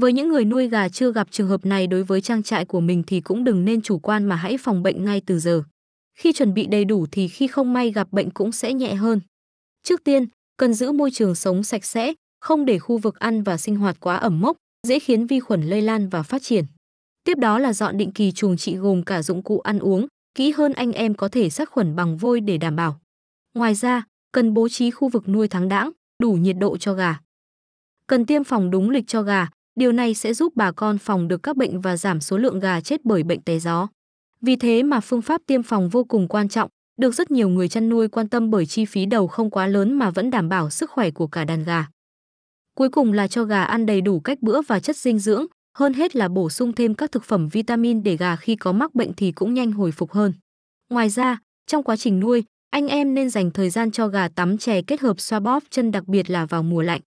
Với những người nuôi gà chưa gặp trường hợp này đối với trang trại của mình thì cũng đừng nên chủ quan mà hãy phòng bệnh ngay từ giờ. Khi chuẩn bị đầy đủ thì khi không may gặp bệnh cũng sẽ nhẹ hơn. Trước tiên, cần giữ môi trường sống sạch sẽ, không để khu vực ăn và sinh hoạt quá ẩm mốc, dễ khiến vi khuẩn lây lan và phát triển. Tiếp đó là dọn định kỳ chuồng trị gồm cả dụng cụ ăn uống, kỹ hơn anh em có thể sát khuẩn bằng vôi để đảm bảo. Ngoài ra, cần bố trí khu vực nuôi thoáng đãng, đủ nhiệt độ cho gà. Cần tiêm phòng đúng lịch cho gà, điều này sẽ giúp bà con phòng được các bệnh và giảm số lượng gà chết bởi bệnh té gió. Vì thế mà phương pháp tiêm phòng vô cùng quan trọng, được rất nhiều người chăn nuôi quan tâm bởi chi phí đầu không quá lớn mà vẫn đảm bảo sức khỏe của cả đàn gà. Cuối cùng là cho gà ăn đầy đủ cách bữa và chất dinh dưỡng, hơn hết là bổ sung thêm các thực phẩm vitamin để gà khi có mắc bệnh thì cũng nhanh hồi phục hơn. Ngoài ra, trong quá trình nuôi, anh em nên dành thời gian cho gà tắm chè kết hợp xoa bóp chân đặc biệt là vào mùa lạnh.